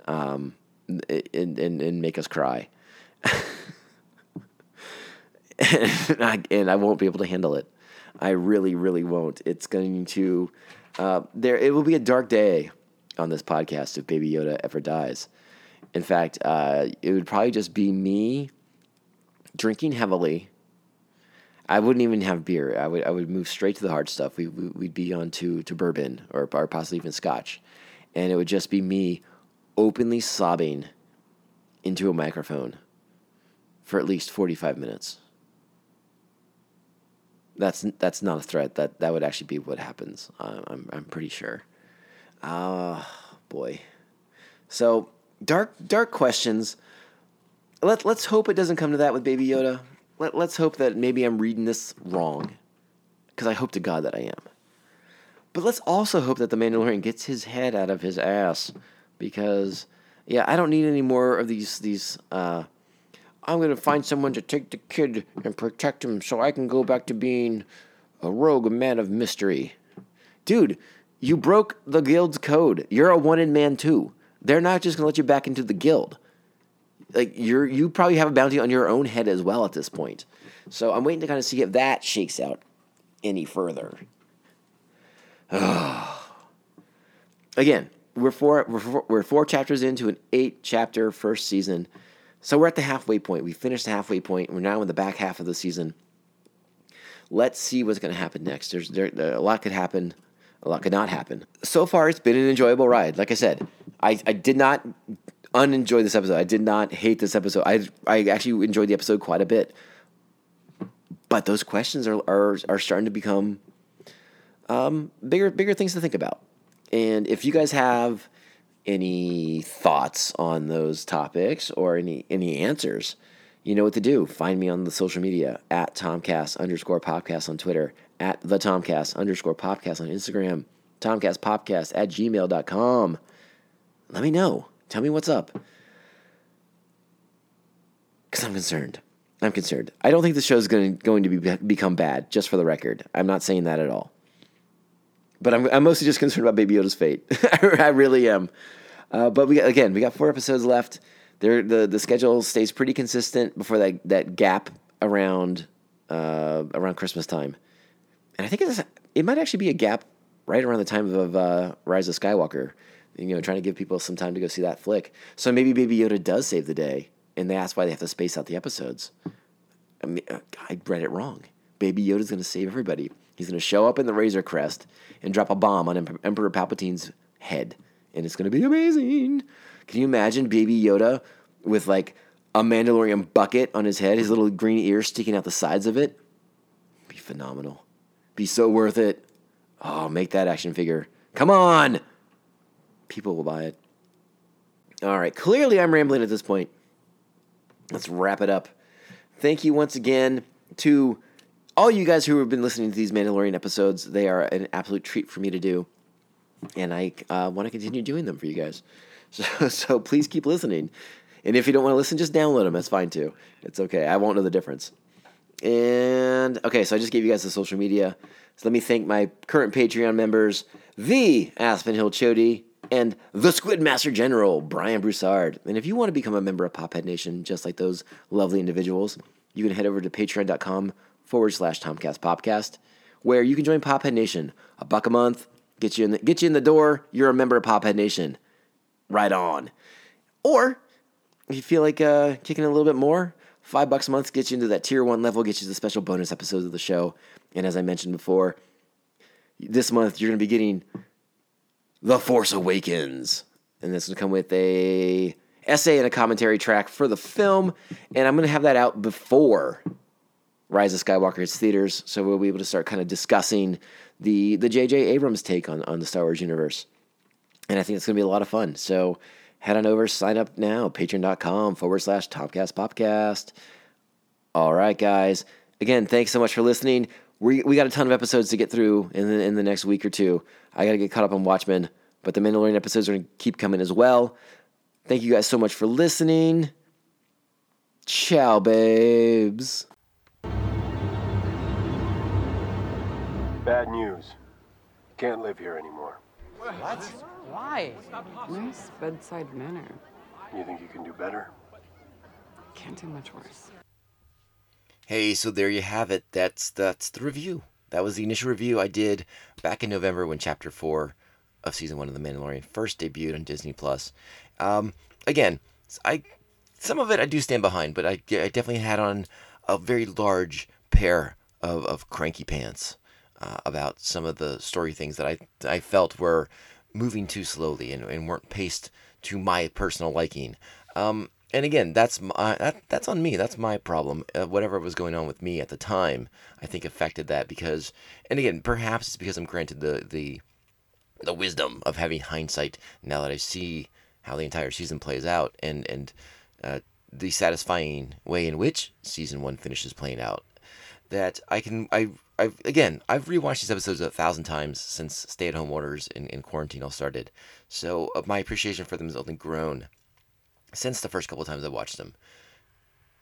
um, and and, and make us cry. and, I, and I won't be able to handle it. I really, really won't. It's going to uh, there. It will be a dark day on this podcast if Baby Yoda ever dies. In fact, uh, it would probably just be me drinking heavily. I wouldn't even have beer. I would I would move straight to the hard stuff. We, we we'd be on to, to bourbon or or possibly even scotch, and it would just be me openly sobbing into a microphone for at least forty five minutes. That's that's not a threat. That that would actually be what happens. Uh, I'm I'm pretty sure. Ah, boy. So dark dark questions. Let let's hope it doesn't come to that with Baby Yoda. Let let's hope that maybe I'm reading this wrong, because I hope to God that I am. But let's also hope that the Mandalorian gets his head out of his ass, because yeah, I don't need any more of these these. Uh, I'm gonna find someone to take the kid and protect him so I can go back to being a rogue man of mystery. Dude, you broke the guild's code. You're a wanted man too. They're not just gonna let you back into the guild. Like you're you probably have a bounty on your own head as well at this point. So I'm waiting to kind of see if that shakes out any further. Again, we're four, we're four we're four chapters into an eight chapter first season. So we're at the halfway point. We finished the halfway point. We're now in the back half of the season. Let's see what's going to happen next. There's there, there- a lot could happen, a lot could not happen. So far, it's been an enjoyable ride. Like I said, I, I did not unenjoy this episode. I did not hate this episode. I I actually enjoyed the episode quite a bit. but those questions are are, are starting to become um, bigger bigger things to think about. And if you guys have any thoughts on those topics or any any answers, you know what to do. Find me on the social media at Tomcast underscore podcast on Twitter, at the Tomcast underscore podcast on Instagram, TomcastPopcast at gmail.com. Let me know. Tell me what's up. Because I'm concerned. I'm concerned. I don't think the show's going to, going to be, become bad, just for the record. I'm not saying that at all. But I'm, I'm mostly just concerned about Baby Yoda's fate. I really am. Uh, but we again, we got four episodes left. There, the the schedule stays pretty consistent before that that gap around uh, around Christmas time, and I think it's, it might actually be a gap right around the time of uh, Rise of Skywalker. You know, trying to give people some time to go see that flick. So maybe Baby Yoda does save the day, and that's why they have to space out the episodes. I mean, I read it wrong. Baby Yoda's going to save everybody. He's going to show up in the Razor Crest and drop a bomb on Emperor Palpatine's head, and it's going to be amazing. Can you imagine Baby Yoda with like a Mandalorian bucket on his head, his little green ears sticking out the sides of it? Be phenomenal. Be so worth it. Oh, make that action figure. Come on. People will buy it. All right. Clearly, I'm rambling at this point. Let's wrap it up. Thank you once again to all you guys who have been listening to these Mandalorian episodes. They are an absolute treat for me to do. And I uh, want to continue doing them for you guys. So, so please keep listening. And if you don't want to listen, just download them. That's fine too. It's okay. I won't know the difference. And okay, so I just gave you guys the social media. So let me thank my current Patreon members, the Aspen Hill Chody and the Squid Master General, Brian Broussard. And if you want to become a member of Pophead Nation, just like those lovely individuals, you can head over to patreon.com forward slash Tomcast Popcast, where you can join Pophead Nation. A buck a month, get you in the, get you in the door. You're a member of Pophead Nation right on. Or if you feel like uh, kicking a little bit more, five bucks a month gets you into that tier one level, gets you the special bonus episodes of the show. And as I mentioned before, this month you're going to be getting The Force Awakens. And this will come with a essay and a commentary track for the film. And I'm going to have that out before Rise of Skywalker hits theaters. So we'll be able to start kind of discussing the the J.J. Abrams take on, on the Star Wars universe and I think it's going to be a lot of fun. So head on over, sign up now, patreon.com forward slash Tomcast Popcast. All right, guys. Again, thanks so much for listening. We, we got a ton of episodes to get through in the, in the next week or two. I got to get caught up on Watchmen, but the Mandalorian episodes are going to keep coming as well. Thank you guys so much for listening. Ciao, babes. Bad news. Can't live here anymore. What? Why? Nice bedside manner. You think you can do better? Can't do much worse. Hey, so there you have it. That's that's the review. That was the initial review I did back in November when Chapter Four of Season One of The Mandalorian first debuted on Disney Plus. Um, again, I some of it I do stand behind, but I, I definitely had on a very large pair of, of cranky pants uh, about some of the story things that I I felt were moving too slowly and, and weren't paced to my personal liking. Um, and again, that's my that, that's on me. That's my problem. Uh, whatever was going on with me at the time, I think affected that because, and again, perhaps it's because I'm granted the the the wisdom of having hindsight now that I see how the entire season plays out and and uh, the satisfying way in which season one finishes playing out. That I can I I've again I've rewatched these episodes a thousand times since stay at home orders and, and quarantine all started. So uh, my appreciation for them has only grown since the first couple of times I watched them.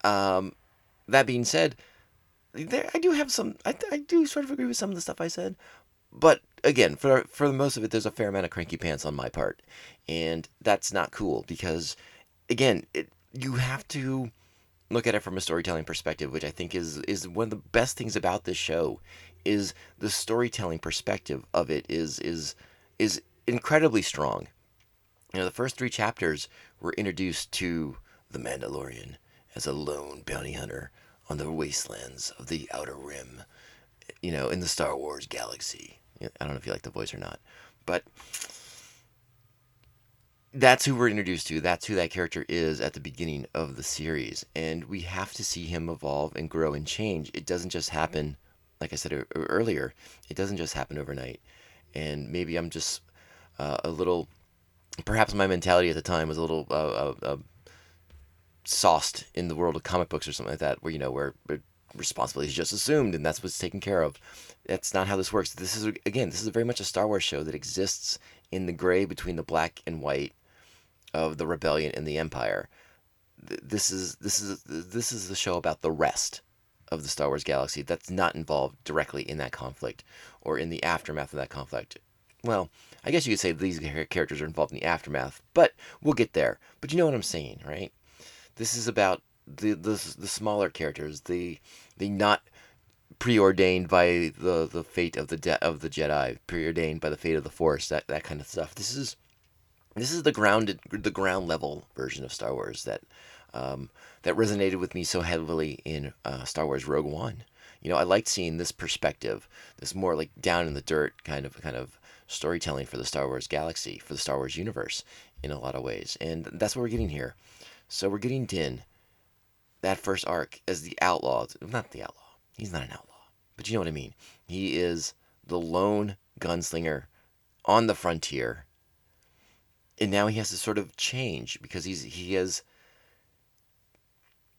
Um, that being said, there I do have some. I, I do sort of agree with some of the stuff I said, but again, for for the most of it, there's a fair amount of cranky pants on my part, and that's not cool because, again, it you have to look at it from a storytelling perspective, which I think is is one of the best things about this show, is the storytelling perspective of it is is is incredibly strong. You know, the first three chapters were introduced to the Mandalorian as a lone bounty hunter on the wastelands of the Outer Rim, you know, in the Star Wars galaxy. I don't know if you like the voice or not, but that's who we're introduced to. That's who that character is at the beginning of the series. And we have to see him evolve and grow and change. It doesn't just happen, like I said e- earlier, it doesn't just happen overnight. And maybe I'm just uh, a little, perhaps my mentality at the time was a little uh, uh, uh, sauced in the world of comic books or something like that, where, you know, where responsibility is just assumed and that's what's taken care of. That's not how this works. This is, again, this is very much a Star Wars show that exists in the gray between the black and white of the rebellion and the empire. This is this is this is the show about the rest of the Star Wars galaxy that's not involved directly in that conflict or in the aftermath of that conflict. Well, I guess you could say these characters are involved in the aftermath, but we'll get there. But you know what I'm saying, right? This is about the the, the smaller characters, the the not preordained by the the fate of the de- of the Jedi, preordained by the fate of the Force, that that kind of stuff. This is this is the grounded the ground level version of Star Wars that um, that resonated with me so heavily in uh, Star Wars Rogue One. You know, I liked seeing this perspective, this more like down in the dirt kind of kind of storytelling for the Star Wars galaxy, for the Star Wars universe in a lot of ways, and that's what we're getting here. So we're getting Din, that first arc as the outlaw, not the outlaw. He's not an outlaw, but you know what I mean. He is the lone gunslinger on the frontier and now he has to sort of change because he's he has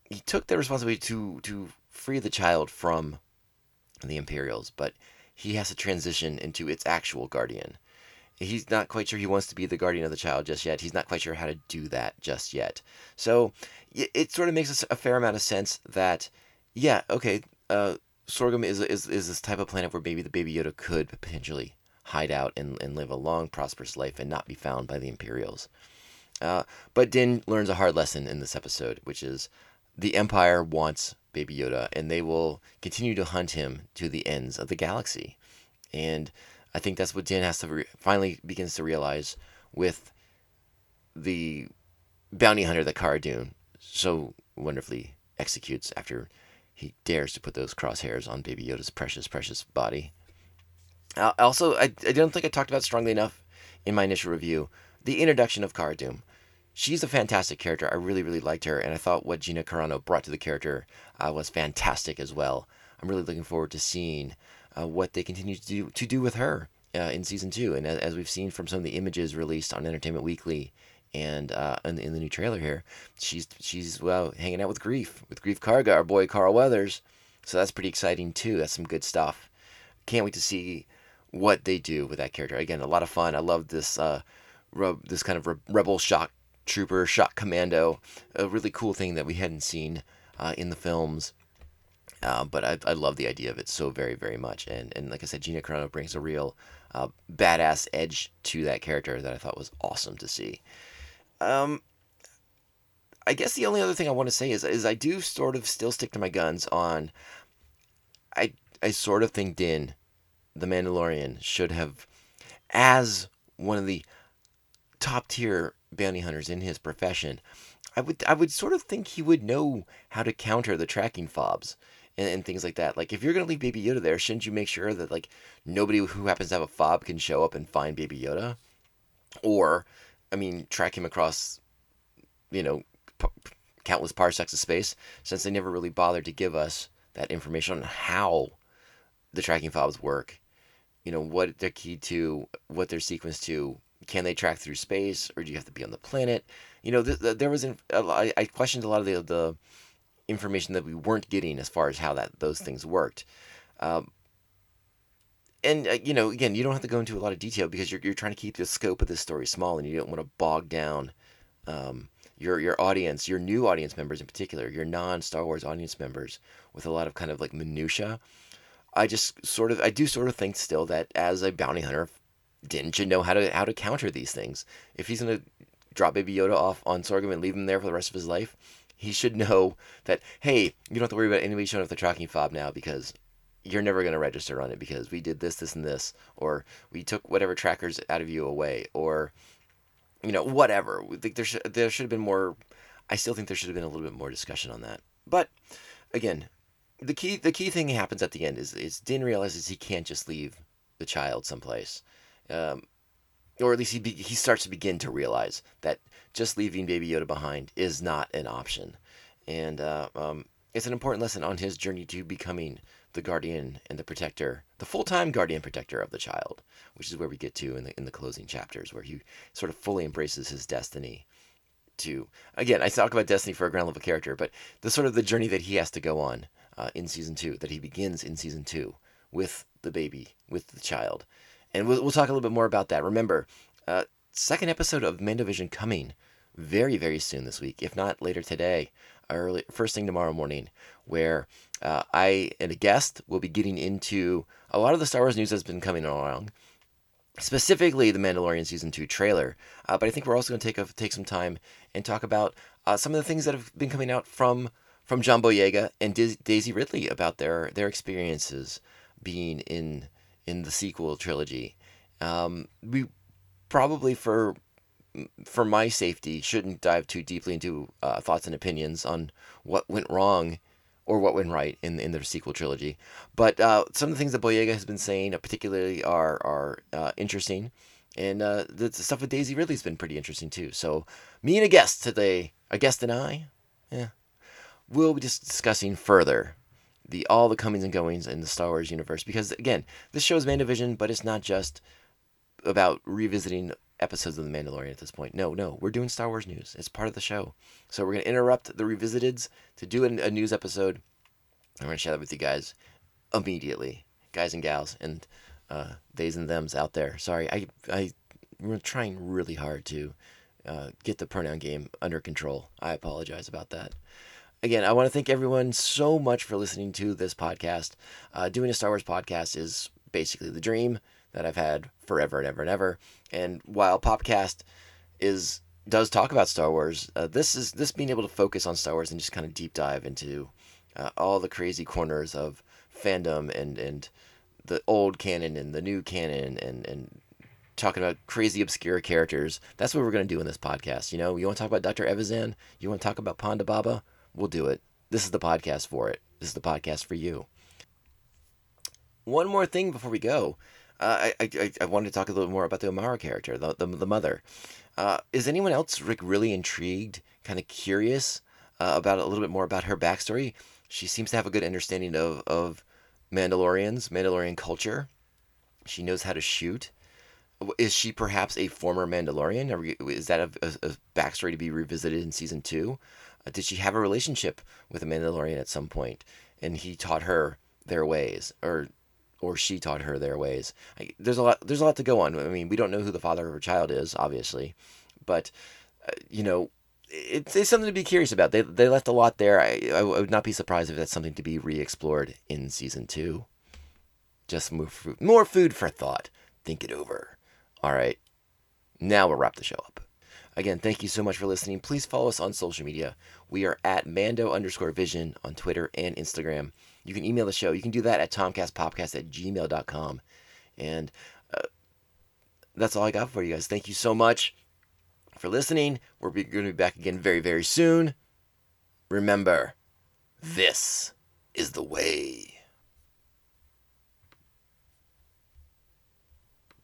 he took the responsibility to to free the child from the Imperials, but he has to transition into its actual guardian. He's not quite sure he wants to be the guardian of the child just yet. He's not quite sure how to do that just yet. So it sort of makes a fair amount of sense that, yeah, okay, uh, Sorgan is, is is this type of planet where maybe the Baby Yoda could potentially hide out and, and live a long, prosperous life and not be found by the Imperials. Uh, but Din learns a hard lesson in this episode, which is the Empire wants Baby Yoda, and they will continue to hunt him to the ends of the galaxy. And I think that's what Din has to re- finally begins to realize with the bounty hunter that Cara Dune so wonderfully executes after he dares to put those crosshairs on Baby Yoda's precious, precious body. Uh, also, I, I don't think I talked about strongly enough in my initial review the introduction of Cara Dune. She's a fantastic character. I really, really liked her, and I thought what Gina Carano brought to the character uh, was fantastic as well. I'm really looking forward to seeing uh, what they continue to do to do with her uh, in season two. And as, as, we've seen from some of the images released on Entertainment Weekly and uh, in, in, the new trailer here, she's she's well hanging out with Greef, with Greef Karga, our boy Carl Weathers. So that's pretty exciting too. That's some good stuff. Can't wait to see what they do with that character. Again, a lot of fun. I love this uh, re- this kind of re- rebel shock trooper, shock commando, a really cool thing that we hadn't seen uh, in the films. Uh, but I, I love the idea of it so very, very much. And, and like I said, Gina Carano brings a real uh, badass edge to that character that I thought was awesome to see. Um, I guess the only other thing I want to say is, is I do sort of still stick to my guns on. I I sort of think Din the Mandalorian should have, as one of the top tier bounty hunters in his profession, I would I would sort of think he would know how to counter the tracking fobs and, and things like that. Like if you're gonna leave Baby Yoda there, shouldn't you make sure that like nobody who happens to have a fob can show up and find Baby Yoda, or I mean track him across, you know, p- countless parsecs of space, since they never really bothered to give us that information on how the tracking fobs work you know what they're keyed to, what they're sequenced to. Can they track through space, or do you have to be on the planet? You know, th- th- there was I, I questioned a lot of the the information that we weren't getting as far as how that those things worked. Um, and uh, you know, again, you don't have to go into a lot of detail because you're you're trying to keep the scope of this story small, and you don't want to bog down um, your your audience, your new audience members in particular, your non Star Wars audience members, with a lot of kind of like minutia I just sort of I do sort of think still that as a bounty hunter, didn't you know how to how to counter these things? If he's gonna drop Baby Yoda off on Sorgan and leave him there for the rest of his life, he should know that hey, you don't have to worry about anybody showing up the tracking fob now because you're never going to register on it because we did this, this, and this, or we took whatever trackers out of you away, or you know whatever. Think there should there should have been more. I still think there should have been a little bit more discussion on that. But again, the key the key thing happens at the end is is Din realizes he can't just leave the child someplace. Um, or at least he be, he starts to begin to realize that just leaving Baby Yoda behind is not an option, and uh, um, it's an important lesson on his journey to becoming the guardian and the protector, the full-time guardian protector of the child, which is where we get to in the in the closing chapters, where he sort of fully embraces his destiny. To again, I talk about destiny for a ground level character, but the sort of the journey that he has to go on uh, in season two, that he begins in season two with the baby, with the child, and we'll, we'll talk a little bit more about that. Remember, uh, second episode of Mandovision coming very very soon this week, if not later today, early first thing tomorrow morning, where uh, I and a guest will be getting into a lot of the Star Wars news that's been coming along, specifically the Mandalorian season two trailer. Uh, but I think we're also going to take a, take some time and talk about uh, some of the things that have been coming out from from John Boyega and Diz- Daisy Ridley about their their experiences being in in the sequel trilogy. Um, we probably for for my safety shouldn't dive too deeply into uh, thoughts and opinions on what went wrong or what went right in in the sequel trilogy. But uh, some of the things that Boyega has been saying, uh, particularly, are are uh, interesting, and uh, the, stuff with Daisy Ridley's been pretty interesting too. So me and a guest today, a guest and I, yeah, we'll be just discussing further the all the comings and goings in the Star Wars universe because again, this show is Mandovision, but it's not just about revisiting episodes of The Mandalorian at this point. No, no, we're doing Star Wars news. It's part of the show. So we're to interrupt the revisiteds to do a, a news episode. I'm to share that with you guys immediately, guys and gals, and uh, theys and thems out there. Sorry, I, I, we're trying really hard to uh, get the pronoun game under control. I apologize about that. Again, I want to thank everyone so much for listening to this podcast. Uh, doing a Star Wars podcast is basically the dream that I've had forever and ever and ever. And while Popcast is does talk about Star Wars, uh, this is this being able to focus on Star Wars and just kind of deep dive into uh, all the crazy corners of fandom and and the old canon and the new canon and and talking about crazy obscure characters. That's what we're going to do in this podcast. You know, you want to talk about Dr. Evazan? You want to talk about Ponda Baba? We'll do it. This is the podcast for it. This is the podcast for you. One more thing before we go. Uh, I, I, I wanted to talk a little more about the Omera character, the, the, the mother. Uh, is anyone else, Rick, really intrigued, kind of curious uh, about a little bit more about her backstory? She seems to have a good understanding of, of Mandalorians, Mandalorian culture. She knows how to shoot. Is she perhaps a former Mandalorian? We, is that a, a, a, backstory to be revisited in season two? Uh, did she have a relationship with a Mandalorian at some point, and he taught her their ways, or or she taught her their ways? I, there's a lot. There's a lot to go on. I mean, we don't know who the father of her child is, obviously, but uh, you know, it's, it's something to be curious about. They they left a lot there. I, I would not be surprised if that's something to be re-explored in season two. Just more food, more food for thought. Think it over. All right. Now we'll wrap the show up. Again, thank you so much for listening. Please follow us on social media. We are at Mando underscore vision on Twitter and Instagram. You can email the show. You can do that at tomcastpopcast at gmail.com. And uh, that's all I got for you guys. Thank you so much for listening. We're going to be back again very, very soon. Remember, this is the way.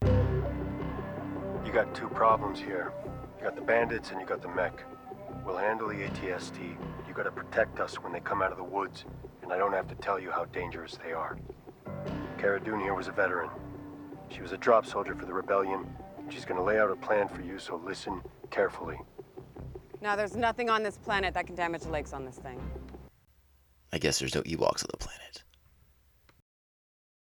You got two problems here. You got the bandits and you got the mech. We'll handle the ATST. You gotta protect us when they come out of the woods, and I don't have to tell you how dangerous they are. Cara Dune here was a veteran. She was a drop soldier for the rebellion. She's gonna lay out a plan for you, so listen carefully. Now, there's nothing on this planet that can damage the legs on this thing. I guess there's no Ewoks on the planet.